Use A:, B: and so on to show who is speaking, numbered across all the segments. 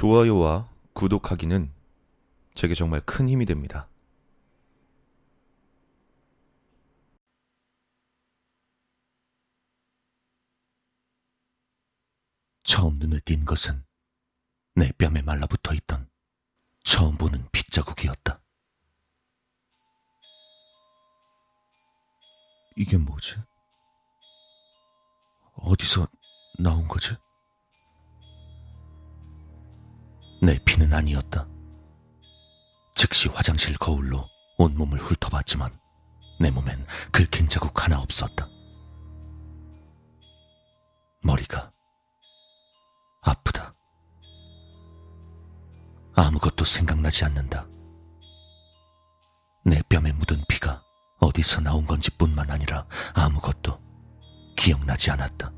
A: 좋아요와 구독하기는 제게 정말 큰 힘이 됩니다.
B: 처음 눈에 띈 것은 내 뺨에 말라붙어 있던 처음 보는 빗자국이었다. 이게 뭐지? 어디서 나온 거지? 내 피는 아니었다. 즉시 화장실 거울로 온몸을 훑어봤지만 내 몸엔 긁힌 자국 하나 없었다. 머리가 아프다. 아무것도 생각나지 않는다. 내 뺨에 묻은 피가 어디서 나온 건지 뿐만 아니라 아무것도 기억나지 않았다.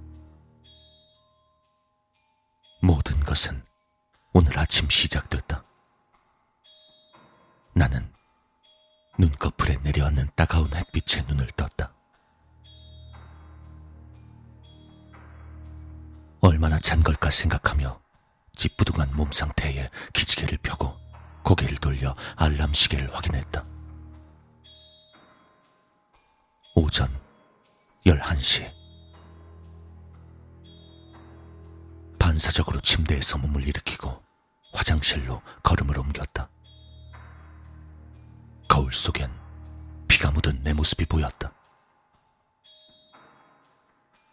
B: 모든 것은 오늘 아침 시작됐다. 나는 눈꺼풀에 내려앉는 따가운 햇빛에 눈을 떴다. 얼마나 잔 걸까 생각하며 찌뿌둥한 몸 상태에 기지개를 펴고 고개를 돌려 알람 시계를 확인했다. 오전 11시. 반사적으로 침대에서 몸을 일으키고 화장실로 걸음을 옮겼다. 거울 속엔 피가 묻은 내 모습이 보였다.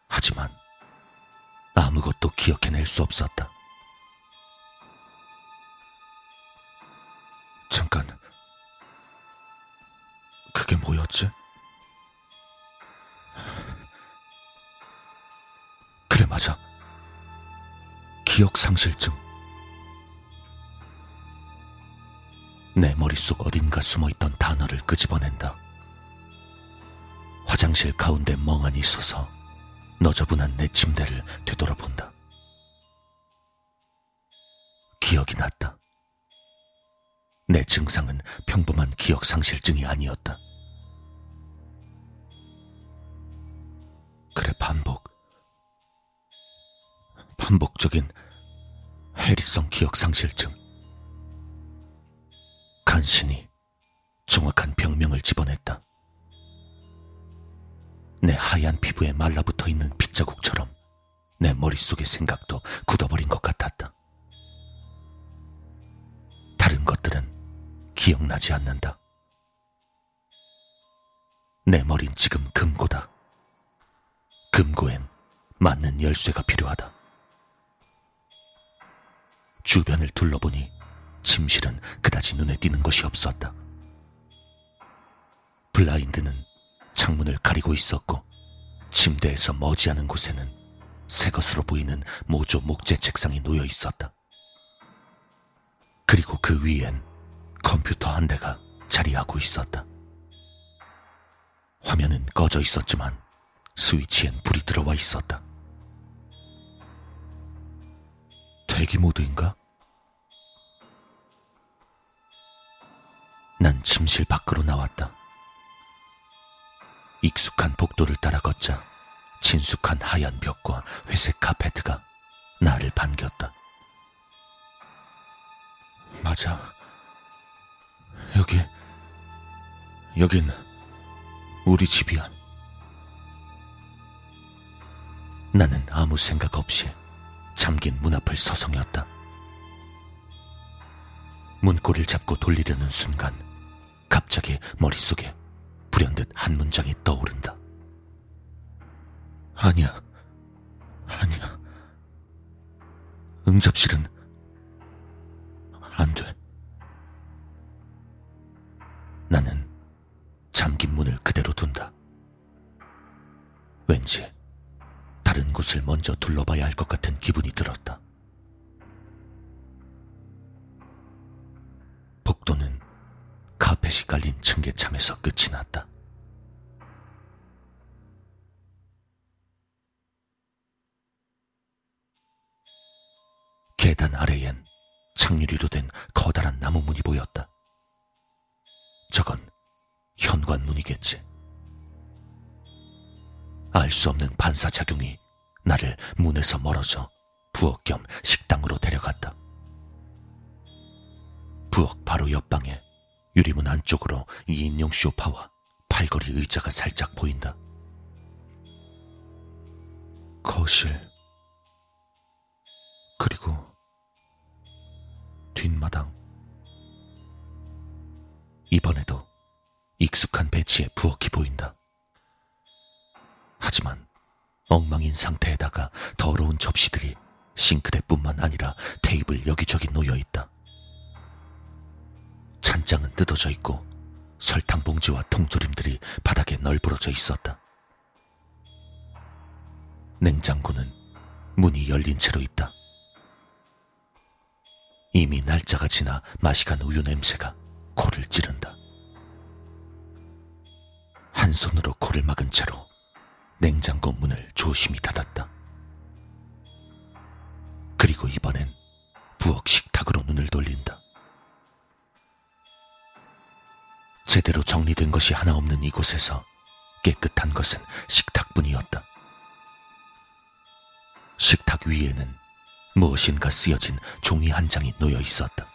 B: 하지만 아무것도 기억해낼 수 없었다. 잠깐, 그게 뭐였지? 그래, 맞아. 기억상실증. 내 머릿속 어딘가 숨어있던 단어를 끄집어낸다. 화장실 가운데 멍하니 서서 너저분한 내 침대를 되돌아본다. 기억이 났다. 내 증상은 평범한 기억 상실증이 아니었다. 그래, 반복. 반복적인 해리성 기억 상실증. 간신히 정확한 병명을 집어냈다. 내 하얀 피부에 말라붙어 있는 빗자국처럼 내 머릿속의 생각도 굳어버린 것 같았다. 다른 것들은 기억나지 않는다. 내 머린 지금 금고다. 금고엔 맞는 열쇠가 필요하다. 주변을 둘러보니 침실은 그다지 눈에 띄는 것이 없었다. 블라인드는 창문을 가리고 있었고 침대에서 머지않은 곳에는 새 것으로 보이는 모조 목재 책상이 놓여 있었다. 그리고 그 위엔 컴퓨터 한 대가 자리하고 있었다. 화면은 꺼져 있었지만 스위치엔 불이 들어와 있었다. 대기 모드인가? 난 침실 밖으로 나왔다. 익숙한 복도를 따라 걷자 친숙한 하얀 벽과 회색 카페트가 나를 반겼다. 맞아. 여기, 여긴 우리 집이야. 나는 아무 생각 없이 잠긴 문 앞을 서성였다. 문고리를 잡고 돌리려는 순간 갑자기 머릿속에 불현듯 한 문장이 떠오른다. 아니야. 아니야. 응접실은 안 돼. 나는 잠긴 문을 그대로 둔다. 왠지 다른 곳을 먼저 둘러봐야 할 것 같은 기분이 들었다. 깔린 층계참에서 끝이 났다. 계단 아래엔 창유리로 된 커다란 나무 문이 보였다. 저건 현관문이겠지. 알 수 없는 반사작용이 나를 문에서 멀어져 부엌 겸 식당으로 데려갔다. 부엌 바로 옆방에 유리문 안쪽으로 2인용 쇼파와 팔걸이 의자가 살짝 보인다. 거실, 그리고 뒷마당. 이번에도 익숙한 배치의 부엌이 보인다. 하지만 엉망인 상태에다가 더러운 접시들이 싱크대뿐만 아니라 테이블 여기저기 놓여 있다. 찬장은 뜯어져 있고 설탕 봉지와 통조림들이 바닥에 널브러져 있었다. 냉장고는 문이 열린 채로 있다. 이미 날짜가 지나 맛이 간 우유 냄새가 코를 찌른다. 한 손으로 코를 막은 채로 냉장고 문을 조심히 닫았다. 그리고 이번엔 부엌 식탁으로 눈을 돌린다. 제대로 정리된 것이 하나 없는 이곳에서 깨끗한 것은 식탁뿐이었다. 식탁 위에는 무엇인가 쓰여진 종이 한 장이 놓여 있었다.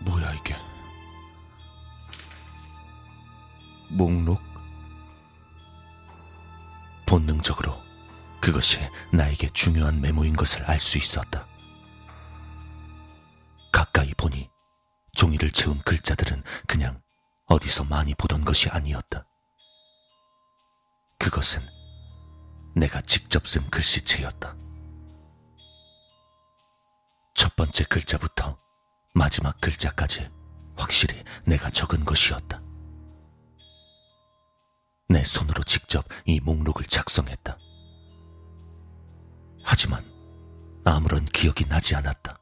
B: 뭐야 이게? 목록? 본능적으로 그것이 나에게 중요한 메모인 것을 알 수 있었다. 보니 종이를 채운 글자들은 그냥 어디서 많이 보던 것이 아니었다. 그것은 내가 직접 쓴 글씨체였다. 첫 번째 글자부터 마지막 글자까지 확실히 내가 적은 것이었다. 내 손으로 직접 이 목록을 작성했다. 하지만 아무런 기억이 나지 않았다.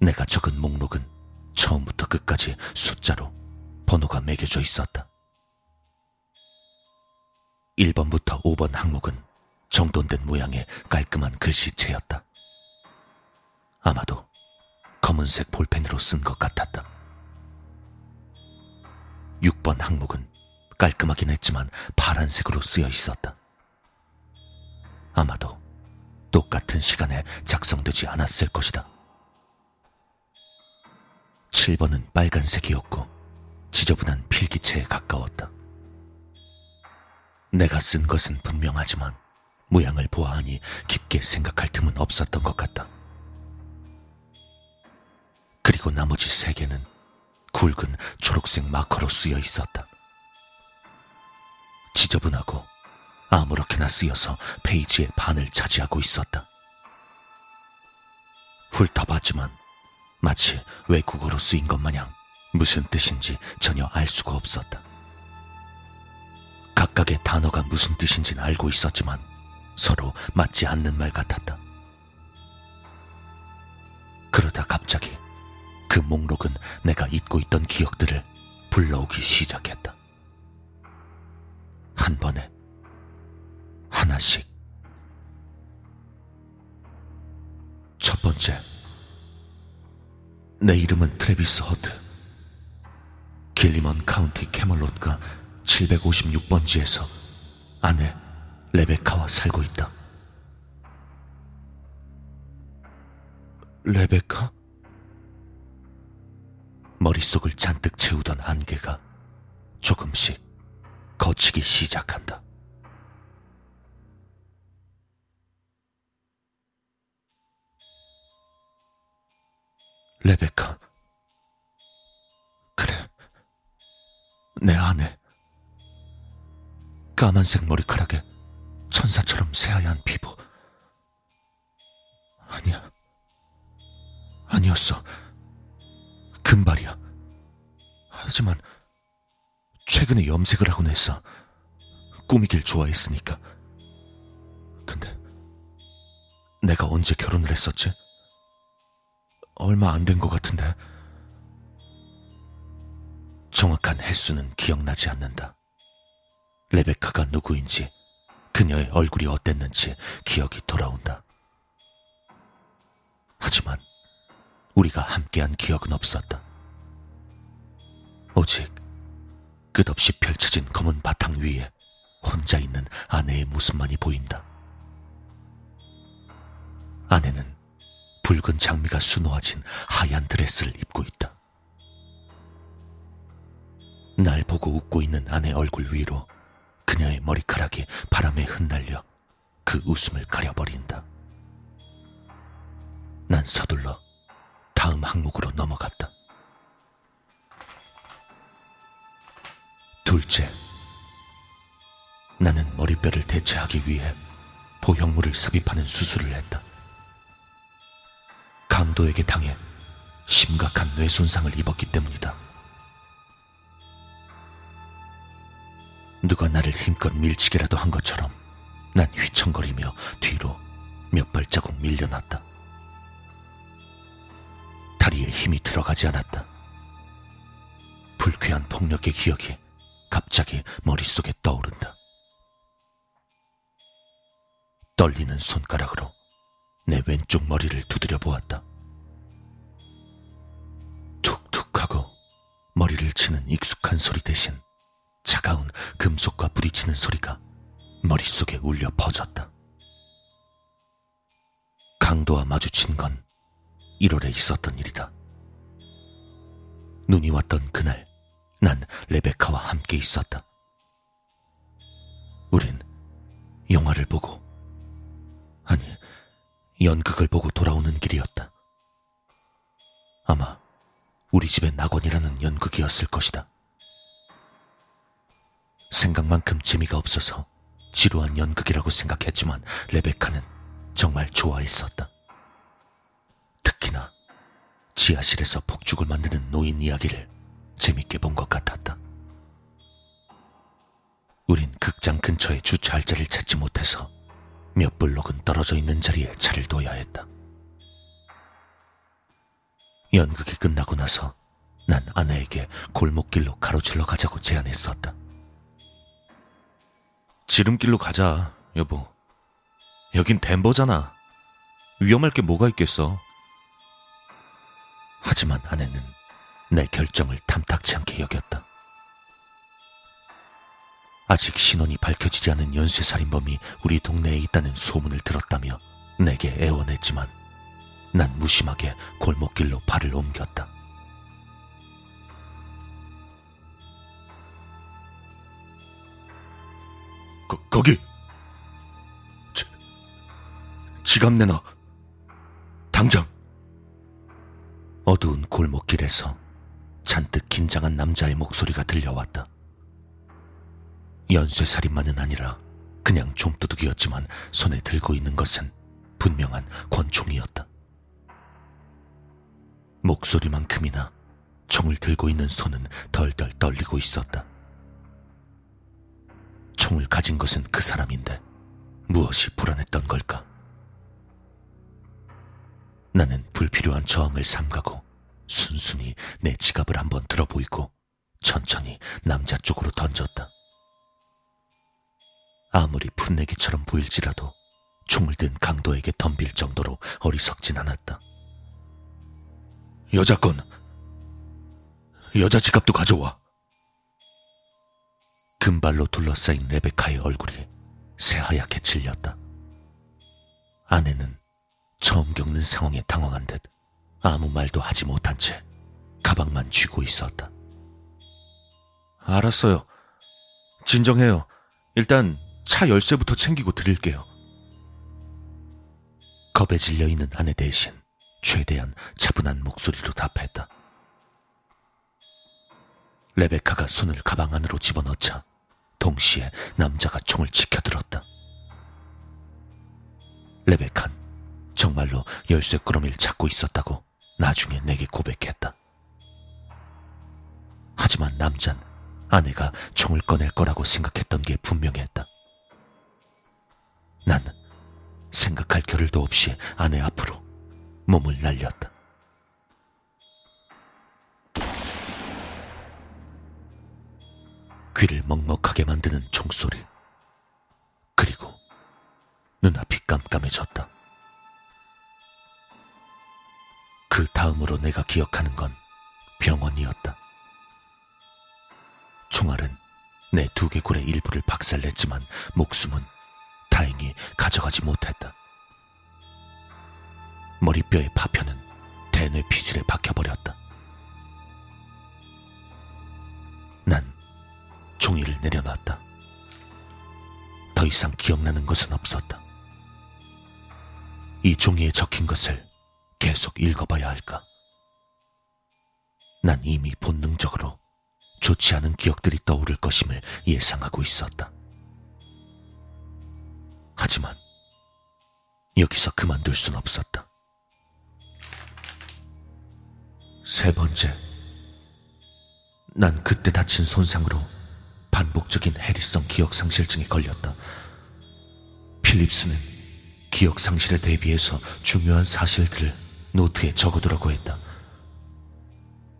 B: 내가 적은 목록은 처음부터 끝까지 숫자로 번호가 매겨져 있었다. 1번부터 5번 항목은 정돈된 모양의 깔끔한 글씨체였다. 아마도 검은색 볼펜으로 쓴 것 같았다. 6번 항목은 깔끔하긴 했지만 파란색으로 쓰여 있었다. 아마도 똑같은 시간에 작성되지 않았을 것이다. 7번은 빨간색이었고 지저분한 필기체에 가까웠다. 내가 쓴 것은 분명하지만 모양을 보아하니 깊게 생각할 틈은 없었던 것 같다. 그리고 나머지 세 개는 굵은 초록색 마커로 쓰여 있었다. 지저분하고 아무렇게나 쓰여서 페이지의 반을 차지하고 있었다. 훑어봤지만 마치 외국어로 쓰인 것 마냥 무슨 뜻인지 전혀 알 수가 없었다. 각각의 단어가 무슨 뜻인지는 알고 있었지만 서로 맞지 않는 말 같았다. 그러다 갑자기 그 목록은 내가 잊고 있던 기억들을 불러오기 시작했다. 한 번에 하나씩. 첫 번째. 내 이름은 트레비스 허드. 길리먼 카운티 캐멀롯가 756번지에서 아내 레베카와 살고 있다. 레베카? 머릿속을 잔뜩 채우던 안개가 조금씩 걷히기 시작한다. 레베카. 그래. 내 아내. 까만색 머리카락에 천사처럼 새하얀 피부. 아니야. 아니었어. 금발이야. 하지만 최근에 염색을 하곤 했어. 꾸미길 좋아했으니까. 근데 내가 언제 결혼을 했었지? 얼마 안 된 것 같은데. 정확한 횟수는 기억나지 않는다. 레베카가 누구인지, 그녀의 얼굴이 어땠는지 기억이 돌아온다. 하지만 우리가 함께한 기억은 없었다. 오직 끝없이 펼쳐진 검은 바탕 위에 혼자 있는 아내의 모습만이 보인다. 아내는 붉은 장미가 수놓아진 하얀 드레스를 입고 있다. 날 보고 웃고 있는 아내 얼굴 위로 그녀의 머리카락이 바람에 흩날려 그 웃음을 가려버린다. 난 서둘러 다음 항목으로 넘어갔다. 둘째, 나는 머리뼈를 대체하기 위해 보형물을 삽입하는 수술을 했다. 강도에게 당해 심각한 뇌 손상을 입었기 때문이다. 누가 나를 힘껏 밀치기라도 한 것처럼 난 휘청거리며 뒤로 몇 발자국 밀려났다. 다리에 힘이 들어가지 않았다. 불쾌한 폭력의 기억이 갑자기 머릿속에 떠오른다. 떨리는 손가락으로 내 왼쪽 머리를 두드려 보았다. 툭툭하고 머리를 치는 익숙한 소리 대신 차가운 금속과 부딪히는 소리가 머릿속에 울려 퍼졌다. 강도와 마주친 건 1월에 있었던 일이다. 눈이 왔던 그날, 난 레베카와 함께 있었다. 우린 영화를 보고, 아니, 연극을 보고 돌아오는 길이었다. 아마 우리 집의 낙원이라는 연극이었을 것이다. 생각만큼 재미가 없어서 지루한 연극이라고 생각했지만 레베카는 정말 좋아했었다. 특히나 지하실에서 폭죽을 만드는 노인 이야기를 재밌게 본 것 같았다. 우린 극장 근처에 주차할 자리를 찾지 못해서 몇 블록은 떨어져 있는 자리에 차를 둬야 했다. 연극이 끝나고 나서 난 아내에게 골목길로 가로질러 가자고 제안했었다.
A: 지름길로 가자, 여보. 여긴 덴버잖아. 위험할 게 뭐가 있겠어.
B: 하지만 아내는 내 결정을 탐탁치 않게 여겼다. 아직 신원이 밝혀지지 않은 연쇄살인범이 우리 동네에 있다는 소문을 들었다며 내게 애원했지만 난 무심하게 골목길로 발을 옮겼다. 거, 거기! 지, 지갑 내놔. 당장! 어두운 골목길에서 잔뜩 긴장한 남자의 목소리가 들려왔다. 연쇄살인만은 아니라 그냥 좀도둑이었지만 손에 들고 있는 것은 분명한 권총이었다. 목소리만큼이나 총을 들고 있는 손은 덜덜 떨리고 있었다. 총을 가진 것은 그 사람인데 무엇이 불안했던 걸까? 나는 불필요한 저항을 삼가고 순순히 내 지갑을 한번 들어보이고 천천히 남자 쪽으로 던졌다. 아무리 풋내기처럼 보일지라도 총을 든 강도에게 덤빌 정도로 어리석진 않았다. 여자 건, 여자 지갑도 가져와. 금발로 둘러싸인 레베카의 얼굴이 새하얗게 질렸다. 아내는 처음 겪는 상황에 당황한 듯 아무 말도 하지 못한 채 가방만 쥐고 있었다.
A: 알았어요. 진정해요. 일단 차 열쇠부터 챙기고 드릴게요.
B: 겁에 질려 있는 아내 대신 최대한 차분한 목소리로 답했다. 레베카가 손을 가방 안으로 집어넣자 동시에 남자가 총을 치켜들었다. 레베칸 정말로 열쇠 꾸러미를 찾고 있었다고 나중에 내게 고백했다. 하지만 남잔 아내가 총을 꺼낼 거라고 생각했던 게 분명했다. 난 생각할 겨를도 없이 아내 앞으로 몸을 날렸다. 귀를 먹먹하게 만드는 총소리. 그리고 눈앞이 깜깜해졌다. 그 다음으로 내가 기억하는 건 병원이었다. 총알은 내 두개골의 일부를 박살냈지만 목숨은 다행히 가져가지 못했다. 머리뼈의 파편은 대뇌 피질에 박혀버렸다. 난 종이를 내려놨다. 더 이상 기억나는 것은 없었다. 이 종이에 적힌 것을 계속 읽어봐야 할까? 난 이미 본능적으로 좋지 않은 기억들이 떠오를 것임을 예상하고 있었다. 하지만 여기서 그만둘 순 없었다. 세 번째, 난 그때 다친 손상으로 반복적인 해리성 기억 상실증에 걸렸다. 필립스는 기억 상실에 대비해서 중요한 사실들을 노트에 적어두라고 했다.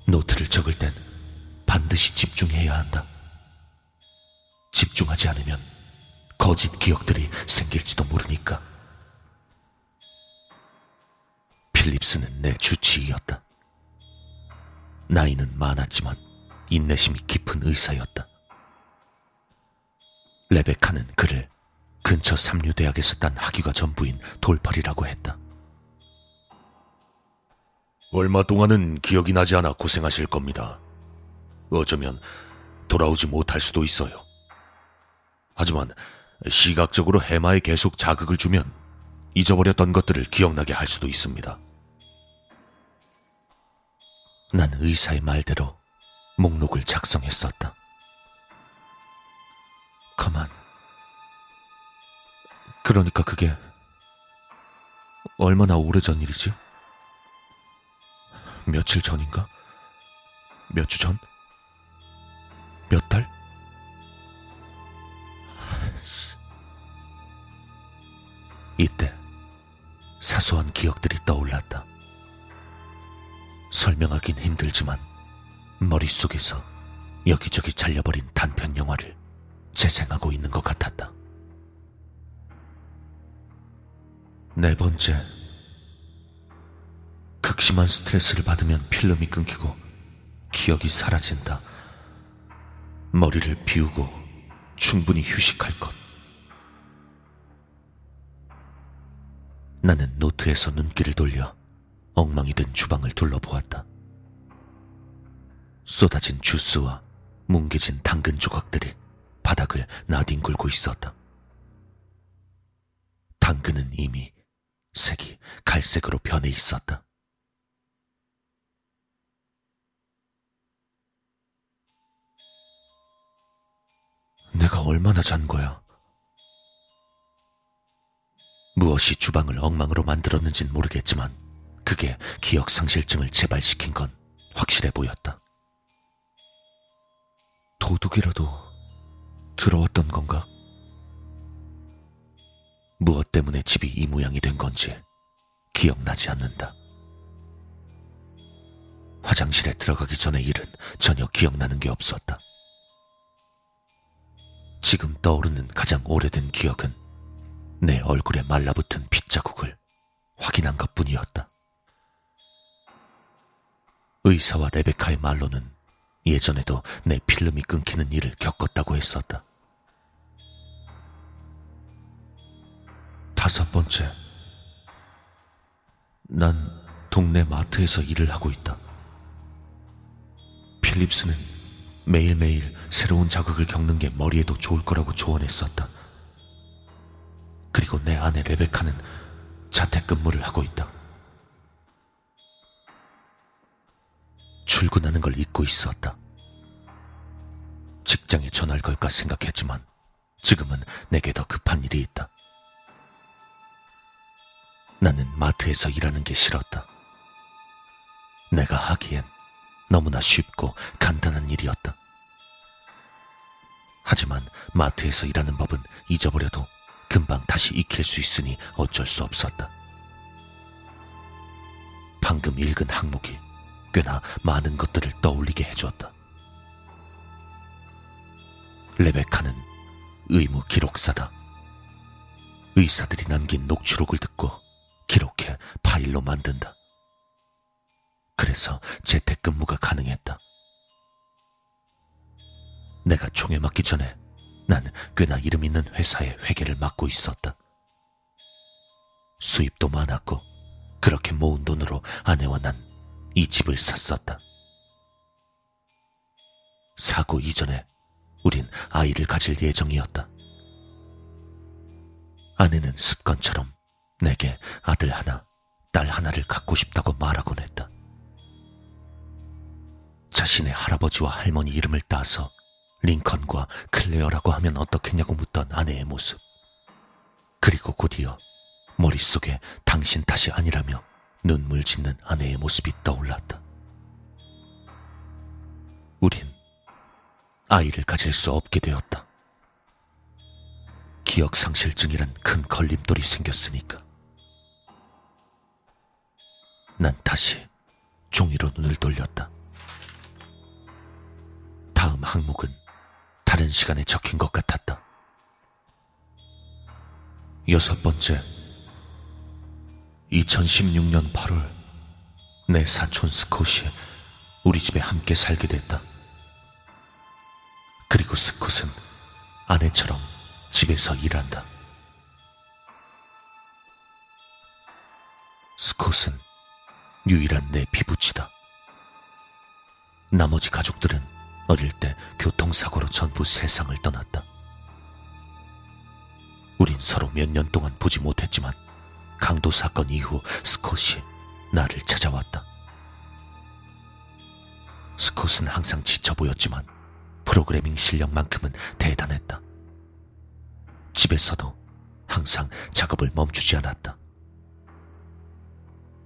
B: 노트를 적을 땐 반드시 집중해야 한다. 집중하지 않으면 거짓 기억들이 생길지도 모르니까. 필립스는 내 주치의였다. 나이는 많았지만 인내심이 깊은 의사였다. 레베카는 그를 근처 삼류대학에서 딴 학위가 전부인 돌팔이라고 했다. 얼마 동안은 기억이 나지 않아 고생하실 겁니다. 어쩌면 돌아오지 못할 수도 있어요. 하지만 시각적으로 해마에 계속 자극을 주면 잊어버렸던 것들을 기억나게 할 수도 있습니다. 난 의사의 말대로 목록을 작성했었다. 가만. 그러니까 그게 얼마나 오래전 일이지? 며칠 전인가? 몇 주 전? 몇 달? 이때 사소한 기억들이 떠올랐다. 설명하긴 힘들지만 머릿속에서 여기저기 잘려버린 단편 영화를 재생하고 있는 것 같았다. 네 번째, 극심한 스트레스를 받으면 필름이 끊기고 기억이 사라진다. 머리를 비우고 충분히 휴식할 것. 나는 노트에서 눈길을 돌려 엉망이 된 주방을 둘러보았다. 쏟아진 주스와 뭉개진 당근 조각들이 바닥을 나뒹굴고 있었다. 당근은 이미 색이 갈색으로 변해 있었다. 내가 얼마나 잔 거야? 무엇이 주방을 엉망으로 만들었는진 모르겠지만 그게 기억 상실증을 재발시킨 건 확실해 보였다. 도둑이라도 들어왔던 건가? 무엇 때문에 집이 이 모양이 된 건지 기억나지 않는다. 화장실에 들어가기 전의 일은 전혀 기억나는 게 없었다. 지금 떠오르는 가장 오래된 기억은 내 얼굴에 말라붙은 핏자국을 확인한 것 뿐이었다. 의사와 레베카의 말로는 예전에도 내 필름이 끊기는 일을 겪었다고 했었다. 다섯 번째, 난 동네 마트에서 일을 하고 있다. 필립스는 매일매일 새로운 자극을 겪는 게 머리에도 좋을 거라고 조언했었다. 그리고 내 아내 레베카는 자택 근무를 하고 있다. 출근하는 걸 잊고 있었다. 직장에 전화를 걸까 생각했지만 지금은 내게 더 급한 일이 있다. 나는 마트에서 일하는 게 싫었다. 내가 하기엔 너무나 쉽고 간단한 일이었다. 하지만 마트에서 일하는 법은 잊어버려도 금방 다시 익힐 수 있으니 어쩔 수 없었다. 방금 읽은 항목이 꽤나 많은 것들을 떠올리게 해주었다. 레베카는 의무 기록사다. 의사들이 남긴 녹취록을 듣고 기록해 파일로 만든다. 그래서 재택근무가 가능했다. 내가 총에 맞기 전에 난 꽤나 이름 있는 회사의 회계를 맡고 있었다. 수입도 많았고 그렇게 모은 돈으로 아내와 난 이 집을 샀었다. 사고 이전에 우린 아이를 가질 예정이었다. 아내는 습관처럼 내게 아들 하나, 딸 하나를 갖고 싶다고 말하곤 했다. 자신의 할아버지와 할머니 이름을 따서 링컨과 클레어라고 하면 어떻겠냐고 묻던 아내의 모습. 그리고 곧이어 머릿속에 당신 탓이 아니라며 눈물 짓는 아내의 모습이 떠올랐다. 우린 아이를 가질 수 없게 되었다. 기억상실증이란 큰 걸림돌이 생겼으니까. 난 다시 종이로 눈을 돌렸다. 다음 항목은 다른 시간에 적힌 것 같았다. 여섯 번째, 2016년 8월, 내 사촌 스콧이 우리 집에 함께 살게 됐다. 그리고 스콧은 아내처럼 집에서 일한다. 스콧은 유일한 내 피부치다. 나머지 가족들은 어릴 때 교통사고로 전부 세상을 떠났다. 우린 서로 몇 년 동안 보지 못했지만 강도 사건 이후 스콧이 나를 찾아왔다. 스콧은 항상 지쳐 보였지만 프로그래밍 실력만큼은 대단했다. 집에서도 항상 작업을 멈추지 않았다.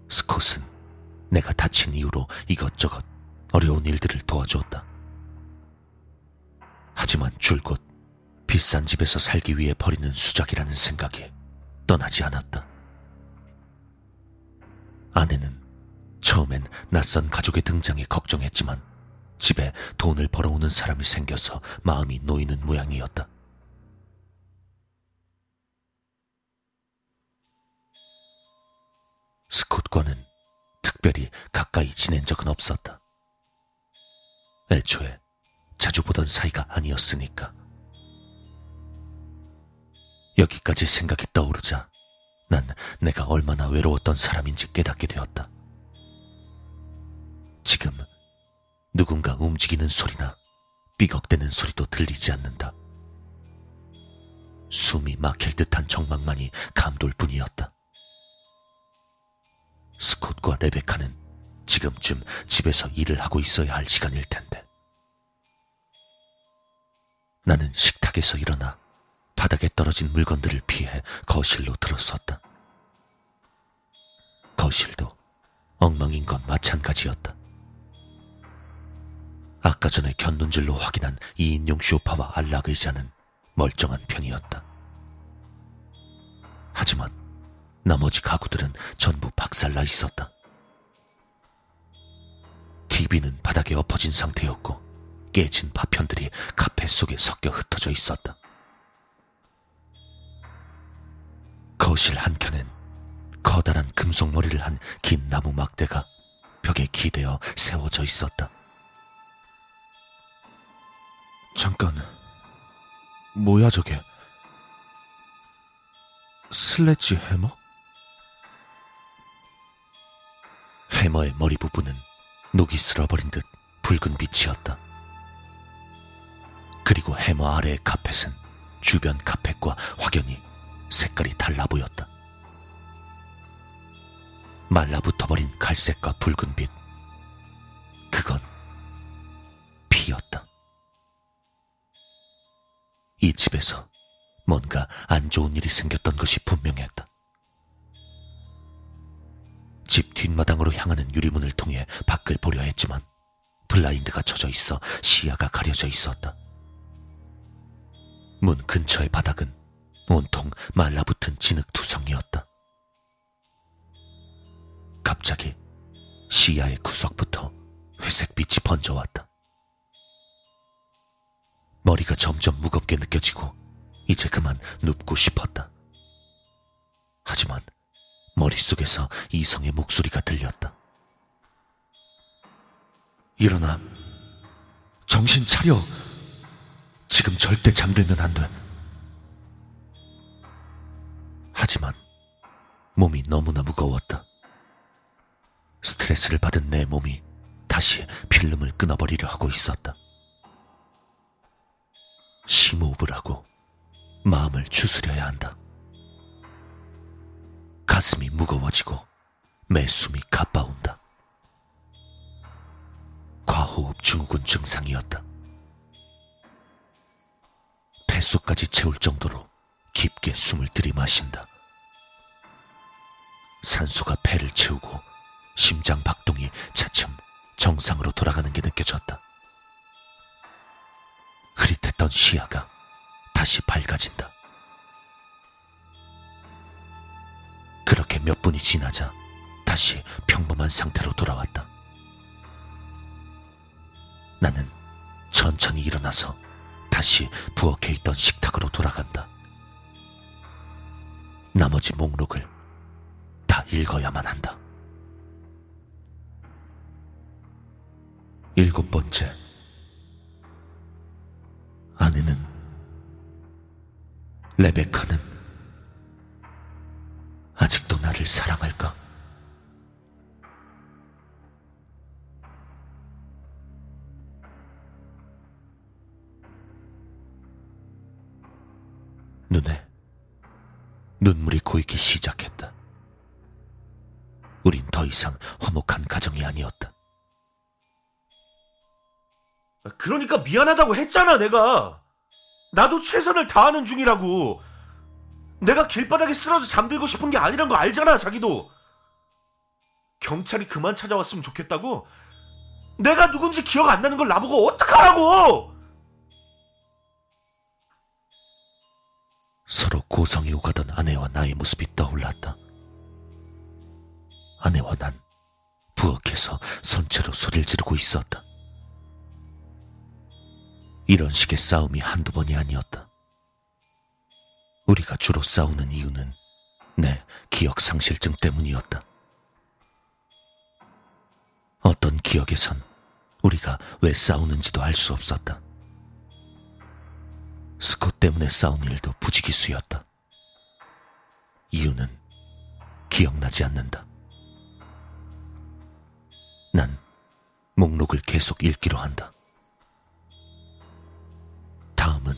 B: 스콧은 내가 다친 이후로 이것저것 어려운 일들을 도와주었다. 하지만 줄곧 비싼 집에서 살기 위해 버리는 수작이라는 생각이 떠나지 않았다. 아내는 처음엔 낯선 가족의 등장에 걱정했지만 집에 돈을 벌어오는 사람이 생겨서 마음이 놓이는 모양이었다. 스콧과는 특별히 가까이 지낸 적은 없었다. 애초에 자주 보던 사이가 아니었으니까. 여기까지 생각이 떠오르자 난 내가 얼마나 외로웠던 사람인지 깨닫게 되었다. 지금 누군가 움직이는 소리나 삐걱대는 소리도 들리지 않는다. 숨이 막힐 듯한 정막만이 감돌 뿐이었다. 스콧과 레베카는 지금쯤 집에서 일을 하고 있어야 할 시간일 텐데. 나는 식탁에서 일어나 바닥에 떨어진 물건들을 피해 거실로 들어섰다. 거실도 엉망인 건 마찬가지였다. 아까 전에 견눈질로 확인한 2인용 쇼파와 안락 의자는 멀쩡한 편이었다. 하지만 나머지 가구들은 전부 박살나 있었다. TV는 바닥에 엎어진 상태였고 깨진 파편들이 카펫 속에 섞여 흩어져 있었다. 거실 한켠엔 커다란 금속 머리를 한 긴 나무 막대가 벽에 기대어 세워져 있었다. 잠깐, 뭐야 저게? 슬래지 해머? 해머의 머리 부분은 녹이 쓸어버린 듯 붉은 빛이었다. 그리고 해머 아래의 카펫은 주변 카펫과 확연히 색깔이 달라 보였다. 말라붙어버린 갈색과 붉은 빛. 그건 피였다. 이 집에서 뭔가 안 좋은 일이 생겼던 것이 분명했다. 집 뒷마당으로 향하는 유리문을 통해 밖을 보려 했지만 블라인드가 젖어 있어 시야가 가려져 있었다. 문 근처의 바닥은 온통 말라붙은 진흙투성이었다. 갑자기 시야의 구석부터 회색 빛이 번져왔다. 머리가 점점 무겁게 느껴지고 이제 그만 눕고 싶었다. 하지만 머릿속에서 이성의 목소리가 들렸다. 일어나. 정신 차려. 지금 절대 잠들면 안 돼. 하지만 몸이 너무나 무거웠다. 스트레스를 받은 내 몸이 다시 필름을 끊어버리려 하고 있었다. 심호흡을 하고 마음을 추스려야 한다. 가슴이 무거워지고 매 숨이 가빠온다. 과호흡 증후군 증상이었다. 뱃속까지 채울 정도로 깊게 숨을 들이마신다. 산소가 폐를 채우고 심장 박동이 차츰 정상으로 돌아가는 게 느껴졌다. 흐릿했던 시야가 다시 밝아진다. 그렇게 몇 분이 지나자 다시 평범한 상태로 돌아왔다. 나는 천천히 일어나서 다시 부엌에 있던 식탁으로 돌아간다. 나머지 목록을 다 읽어야만 한다. 일곱 번째. 아내는 레베카는 아직도 나를 사랑할까? 눈에 눈물이 고이기 시작했다. 우린 더 이상 화목한 가정이 아니었다.
C: 그러니까 미안하다고 했잖아, 내가. 나도 최선을 다하는 중이라고. 내가 길바닥에 쓰러져 잠들고 싶은 게 아니란 거 알잖아, 자기도. 경찰이 그만 찾아왔으면 좋겠다고? 내가 누군지 기억 안 나는 걸 나보고 어떡하라고!
B: 서로 고성이 오가던 아내와 나의 모습이 떠올랐다. 아내와 난 부엌에서 선체로 소리를 지르고 있었다. 이런 식의 싸움이 한두 번이 아니었다. 우리가 주로 싸우는 이유는 내 기억 상실증 때문이었다. 어떤 기억에선 우리가 왜 싸우는지도 알 수 없었다. 스콧 때문에 싸운 일도 부지기수였다. 이유는 기억나지 않는다. 난 목록을 계속 읽기로 한다. 다음은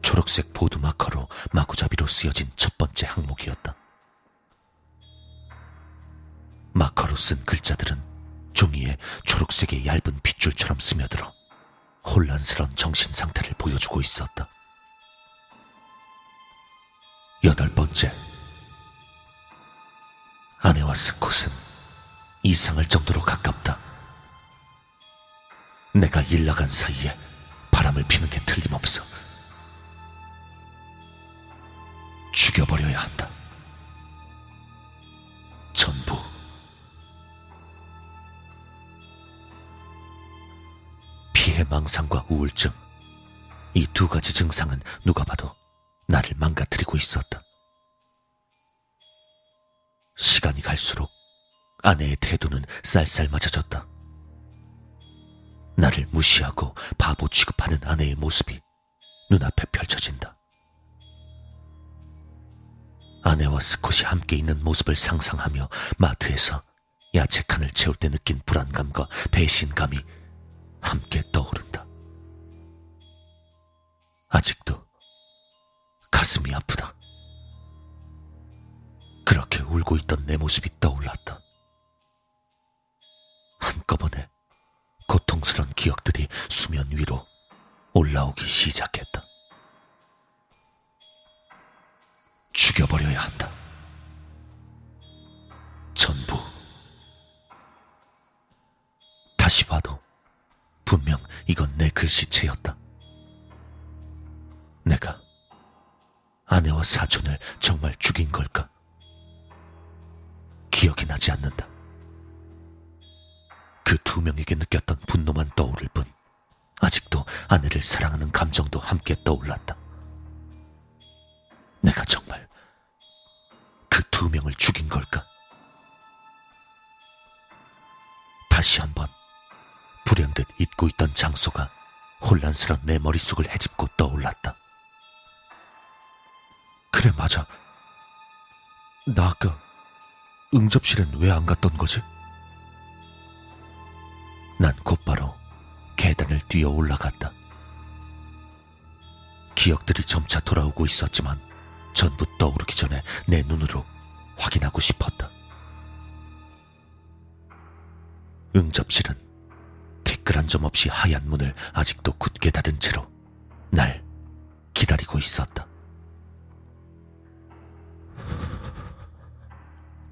B: 초록색 보드 마커로 마구잡이로 쓰여진 첫 번째 항목이었다. 마커로 쓴 글자들은 종이에 초록색의 얇은 핏줄처럼 스며들어 혼란스러운 정신 상태를 보여주고 있었다. 여덟 번째. 아내와 스콧은 이상할 정도로 가깝다. 내가 일 나간 사이에 바람을 피는 게 틀림없어. 죽여버려야 한다. 전부. 피해망상과 우울증. 이 두 가지 증상은 누가 봐도 나를 망가뜨리고 있었다. 시간이 갈수록 아내의 태도는 쌀쌀맞아졌다. 나를 무시하고 바보 취급하는 아내의 모습이 눈앞에 펼쳐진다. 아내와 스콧이 함께 있는 모습을 상상하며 마트에서 야채 칸을 채울 때 느낀 불안감과 배신감이 함께 떠오른다. 아직도 가슴이 아프다. 그렇게 울고 있던 내 모습이 떠올랐다. 한꺼번에 고통스런 기억들이 수면 위로 올라오기 시작했다. 죽여버려야 한다. 전부. 다시 봐도 분명 이건 내 글씨체였다. 내가 아내와 사촌을 정말 죽인 걸까? 기억이 나지 않는다. 그 두 명에게 느꼈던 분노만 떠오를 뿐, 아직도 아내를 사랑하는 감정도 함께 떠올랐다. 내가 정말 그 두 명을 죽인 걸까? 다시 한번 불현듯 잊고 있던 장소가 혼란스런 내 머릿속을 헤집고 떠올랐다. 그래, 맞아. 나 아까 응접실엔 왜 안 갔던 거지? 난 곧바로 계단을 뛰어 올라갔다. 기억들이 점차 돌아오고 있었지만 전부 떠오르기 전에 내 눈으로 확인하고 싶었다. 응접실은 티끌한 점 없이 하얀 문을 아직도 굳게 닫은 채로 날 기다리고 있었다.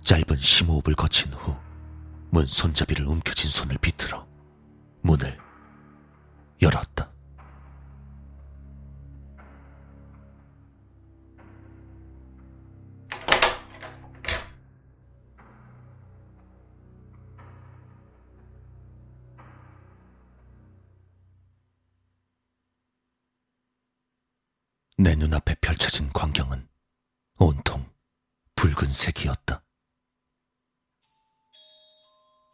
B: 짧은 심호흡을 거친 후 문 손잡이를 움켜쥔 손을 비틀어 문을 열었다. 내 눈앞에 펼쳐진 광경은 온통 붉은색이었다.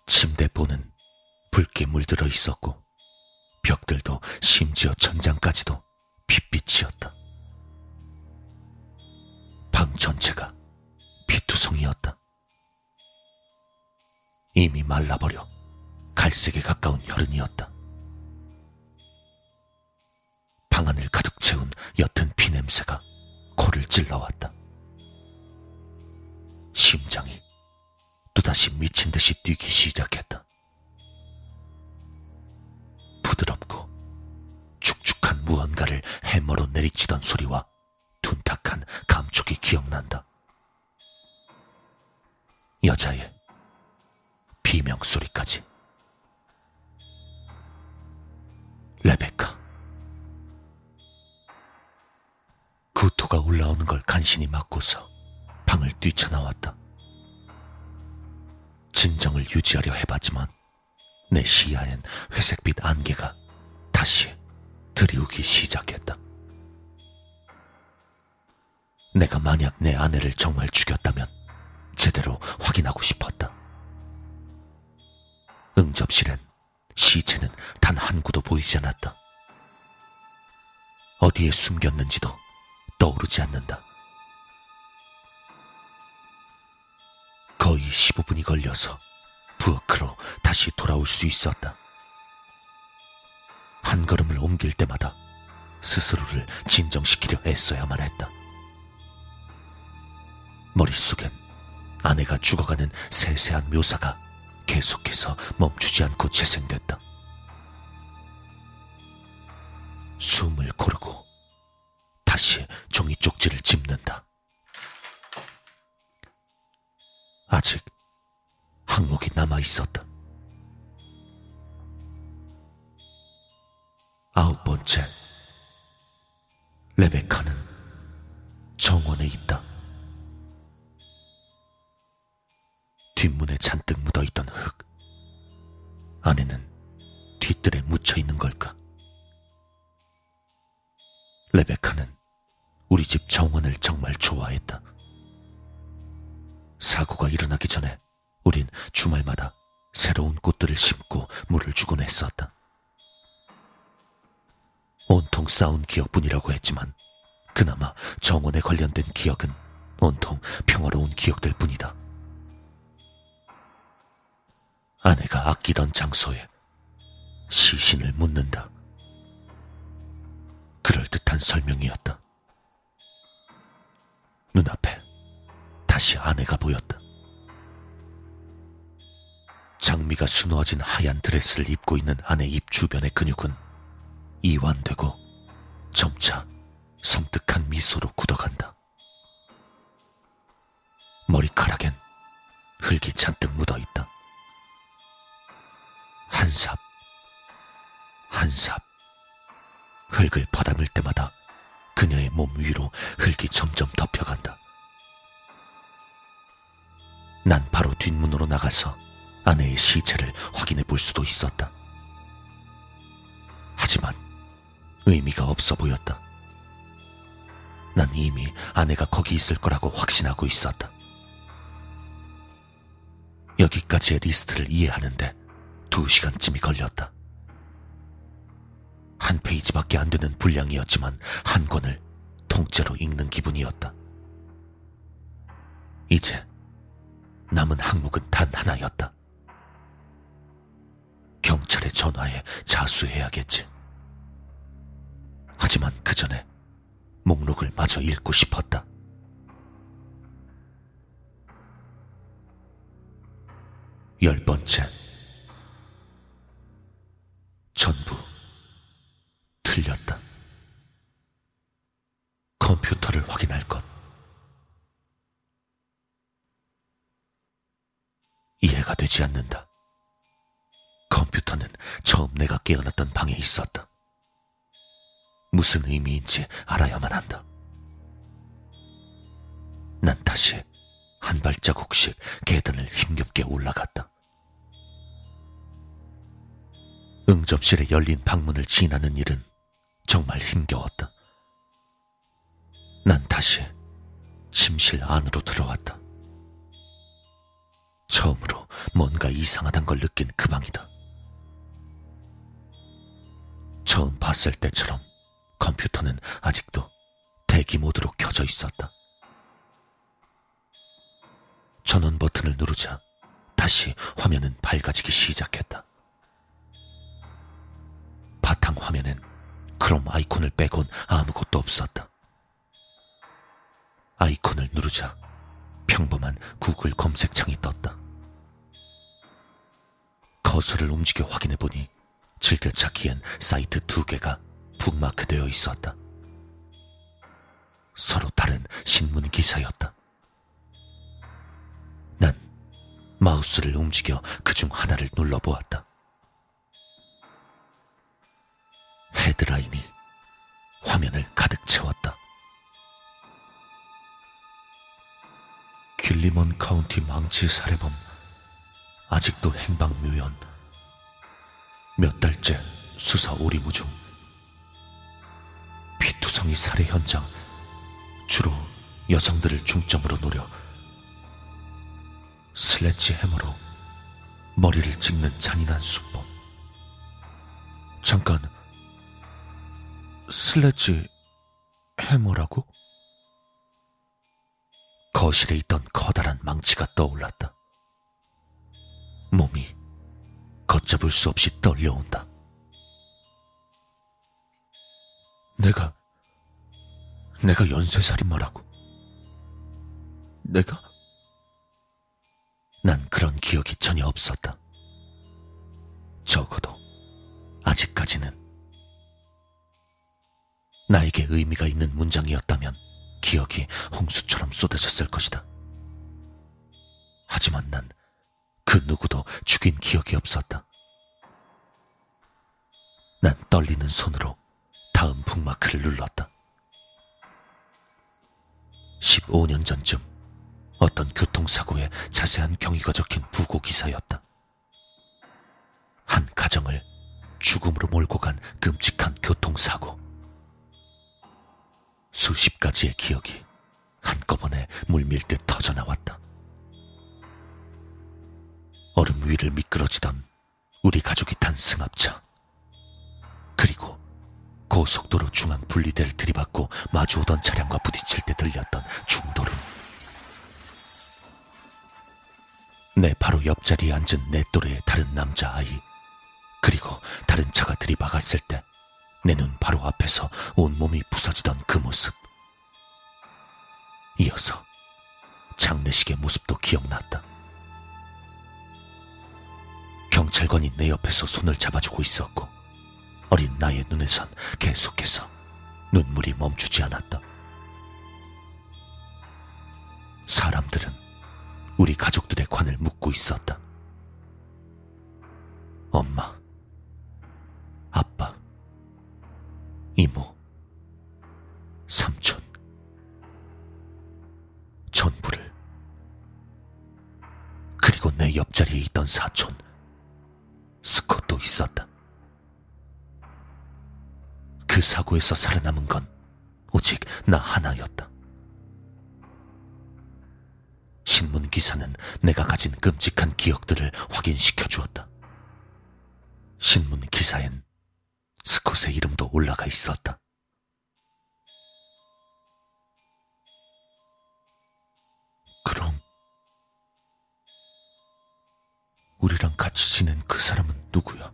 B: 침대보는 붉게 물들어 있었고 벽들도 심지어 천장까지도 빛빛이었다. 방 전체가 피투성이었다. 이미 말라버려 갈색에 가까운 혈흔이었다. 방 안을 가득 채운 옅은 피 냄새가 코를 찔러왔다. 심장이 또다시 미친 듯이 뛰기 시작했다. 부드럽고 축축한 무언가를 해머로 내리치던 소리와 둔탁한 감촉이 기억난다. 여자의 비명 소리까지. 레베카. 구토가 올라오는 걸 간신히 막고서 방을 뛰쳐나왔다. 진정을 유지하려 해봤지만 내 시야엔 회색빛 안개가 다시 들이우기 시작했다. 내가 만약 내 아내를 정말 죽였다면 제대로 확인하고 싶었다. 응접실엔 시체는 단 한 구도 보이지 않았다. 어디에 숨겼는지도 떠오르지 않는다. 거의 15분이 걸려서 부엌으로 다시 돌아올 수 있었다. 한 걸음을 옮길 때마다 스스로를 진정시키려 애써야만 했다. 머릿속엔 아내가 죽어가는 세세한 묘사가 계속해서 멈추지 않고 재생됐다. 숨을 고르고 다시 종이 쪽지를 짚는다. 아직 항목이 남아 있었다. 아홉 번째. 레베카는 정원에 있다. 뒷문에 잔뜩 묻어 있던 흙. 안에는 뒤뜰에 묻혀 있는 걸까? 레베카는 우리 집 정원을 정말 좋아했다. 사고가 일어나기 전에 우린 주말마다 새로운 꽃들을 심고 물을 주곤 했었다. 온통 싸운 기억뿐이라고 했지만 그나마 정원에 관련된 기억은 온통 평화로운 기억들 뿐이다. 아내가 아끼던 장소에 시신을 묻는다. 그럴듯한 설명이었다. 눈앞에 다시 아내가 보였다. 장미가 수놓아진 하얀 드레스를 입고 있는 아내 입 주변의 근육은 이완되고 점차 섬뜩한 미소로 굳어간다. 머리카락엔 흙이 잔뜩 묻어 있다. 한 삽, 한 삽, 흙을 퍼담을 때마다 그녀의 몸 위로 흙이 점점 덮여간다. 난 바로 뒷문으로 나가서 아내의 시체를 확인해 볼 수도 있었다. 하지만 의미가 없어 보였다. 난 이미 아내가 거기 있을 거라고 확신하고 있었다. 여기까지의 리스트를 이해하는데 두 시간쯤이 걸렸다. 한 페이지밖에 안 되는 분량이었지만 한 권을 통째로 읽는 기분이었다. 이제 남은 항목은 단 하나였다. 경찰에 전화해 자수해야겠지. 하지만 그 전에 목록을 마저 읽고 싶었다. 열 번째. 전부 틀렸다. 컴퓨터를 확인할 것. 이해가 되지 않는다. 내가 깨어났던 방에 있었다. 무슨 의미인지 알아야만 한다. 난 다시 한 발자국씩 계단을 힘겹게 올라갔다. 응접실에 열린 방문을 지나는 일은 정말 힘겨웠다. 난 다시 침실 안으로 들어왔다. 처음으로 뭔가 이상하단 걸 느낀 그 방이다. 처음 봤을 때처럼 컴퓨터는 아직도 대기 모드로 켜져 있었다. 전원 버튼을 누르자 다시 화면은 밝아지기 시작했다. 바탕 화면엔 크롬 아이콘을 빼곤 아무것도 없었다. 아이콘을 누르자 평범한 구글 검색창이 떴다. 커서를 움직여 확인해 보니 즐겨찾기엔 사이트 두 개가 북마크되어 있었다. 서로 다른 신문 기사였다. 난 마우스를 움직여 그 중 하나를 눌러보았다. 헤드라인이 화면을 가득 채웠다. 길리먼 카운티 망치 살해범 아직도 행방묘연 몇 달째 수사 오리무 중 피투성이 살해 현장 주로 여성들을 중점으로 노려 슬래지 해머로 머리를 찍는 잔인한 수법 잠깐 슬래지 해머라고? 거실에 있던 커다란 망치가 떠올랐다. 몸이 걷잡을 수 없이 떨려온다. 내가, 내가 연쇄살인마라고. 내가? 난 그런 기억이 전혀 없었다. 적어도, 아직까지는. 나에게 의미가 있는 문장이었다면 기억이 홍수처럼 쏟아졌을 것이다. 하지만 난 그 누구도 죽인 기억이 없었다. 난 떨리는 손으로 다음 북마크를 눌렀다. 15년 전쯤 어떤 교통사고의 자세한 경위가 적힌 부고 기사였다. 한 가정을 죽음으로 몰고 간 끔찍한 교통사고. 수십 가지의 기억이 한꺼번에 물밀듯 터져나왔다. 얼음 위를 미끄러지던 우리 가족이 탄 승합차. 그리고 고속도로 중앙 분리대를 들이받고 마주오던 차량과 부딪힐 때 들렸던 중도름. 내 바로 옆자리에 앉은 내 또래의 다른 남자아이. 그리고 다른 차가 들이박았을 때 내 눈 바로 앞에서 온몸이 부서지던 그 모습. 이어서 장례식의 모습도 기억났다. 경찰관이 내 옆에서 손을 잡아주고 있었고 어린 나의 눈에선 계속해서 눈물이 멈추지 않았다. 사람들은 우리 가족들의 관을 묻고 있었다. 엄마, 아빠, 이모, 삼촌, 전부를. 그리고 내 옆자리에 있던 사촌, 스콧도 있었다. 그 사고에서 살아남은 건 오직 나 하나였다. 신문 기사는 내가 가진 끔찍한 기억들을 확인시켜 주었다. 신문 기사엔 스콧의 이름도 올라가 있었다. 그럼 우리랑 같이 지낸 그 사람은 누구야?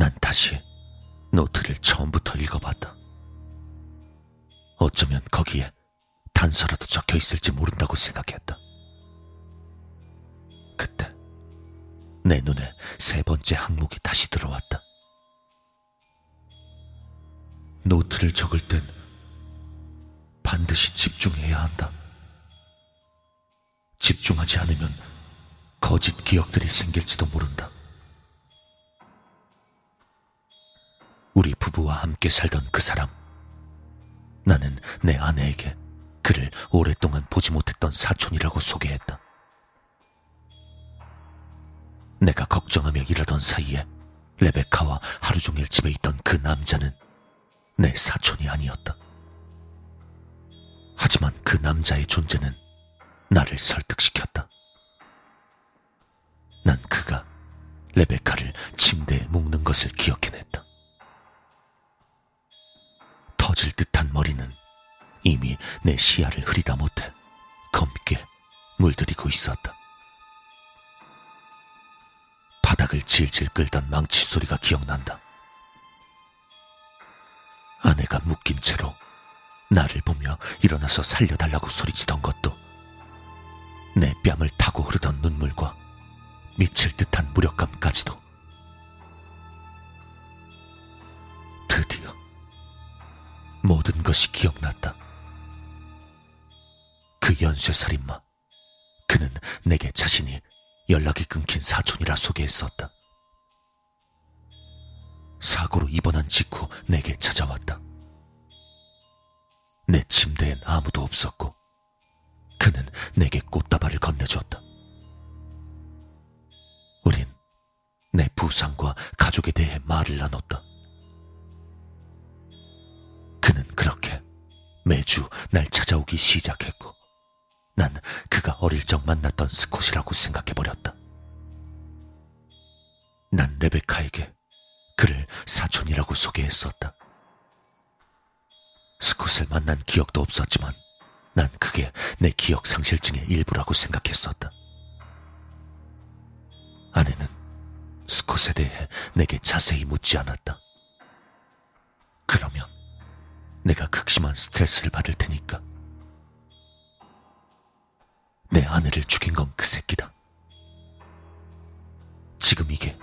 B: 난 다시 노트를 처음부터 읽어봤다. 어쩌면 거기에 단서라도 적혀 있을지 모른다고 생각했다. 그때 내 눈에 세 번째 항목이 다시 들어왔다. 노트를 적을 땐 반드시 집중해야 한다. 집중하지 않으면 거짓 기억들이 생길지도 모른다. 우리 부부와 함께 살던 그 사람. 나는 내 아내에게 그를 오랫동안 보지 못했던 사촌이라고 소개했다. 내가 걱정하며 일하던 사이에 레베카와 하루 종일 집에 있던 그 남자는 내 사촌이 아니었다. 하지만 그 남자의 존재는 나를 설득시켰다. 난 그가 레베카를 침대에 묶는 것을 기억해냈다. 터질 듯한 머리는 이미 내 시야를 흐리다 못해 검게 물들이고 있었다. 바닥을 질질 끌던 망치 소리가 기억난다. 아내가 묶인 채로 나를 보며 일어나서 살려달라고 소리치던 것도 내 뺨을 타고 흐르던 눈물과 미칠 듯한 무력감까지도 모든 것이 기억났다. 그 연쇄살인마. 그는 내게 자신이 연락이 끊긴 사촌이라 소개했었다. 사고로 입원한 직후 내게 찾아왔다. 내 침대엔 아무도 없었고, 그는 내게 꽃다발을 건네줬다. 우린 내 부상과 가족에 대해 말을 나눴다. 그는 그렇게 매주 날 찾아오기 시작했고, 난 그가 어릴 적 만났던 스콧이라고 생각해버렸다. 난 레베카에게 그를 사촌이라고 소개했었다. 스콧을 만난 기억도 없었지만 난 그게 내 기억 상실증의 일부라고 생각했었다. 아내는 스콧에 대해 내게 자세히 묻지 않았다. 그러면 내가 극심한 스트레스를 받을 테니까. 내 아내를 죽인 건 그 새끼다. 지금 이게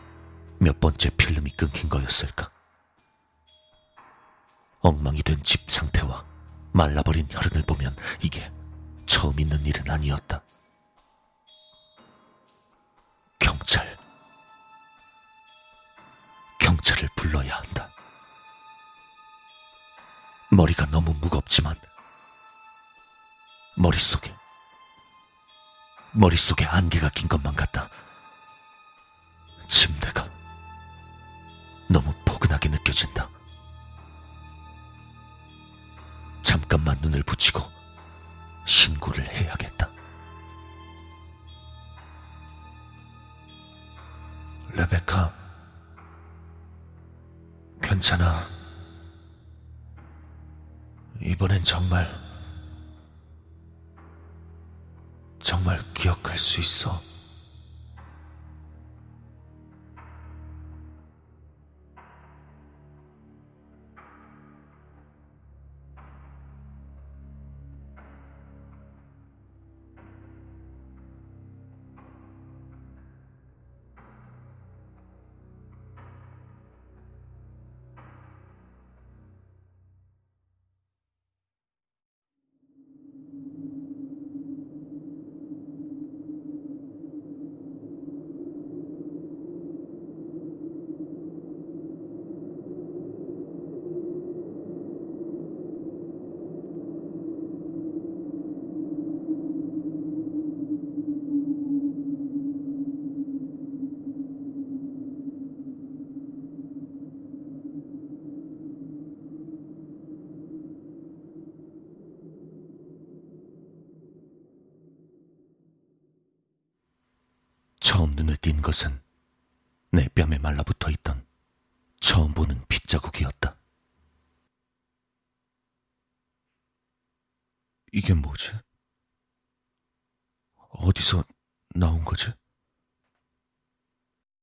B: 몇 번째 필름이 끊긴 거였을까? 엉망이 된 집 상태와 말라버린 혈흔을 보면 이게 처음 있는 일은 아니었다. 경찰. 경찰을 불러야 한다. 머리가 너무 무겁지만 머릿속에 머릿속에 안개가 낀 것만 같다. 침대가 너무 포근하게 느껴진다. 잠깐만 눈을 붙이고 신고를 해야겠다. 레베카, 괜찮아. 이번엔 정말, 정말 기억할 수 있어.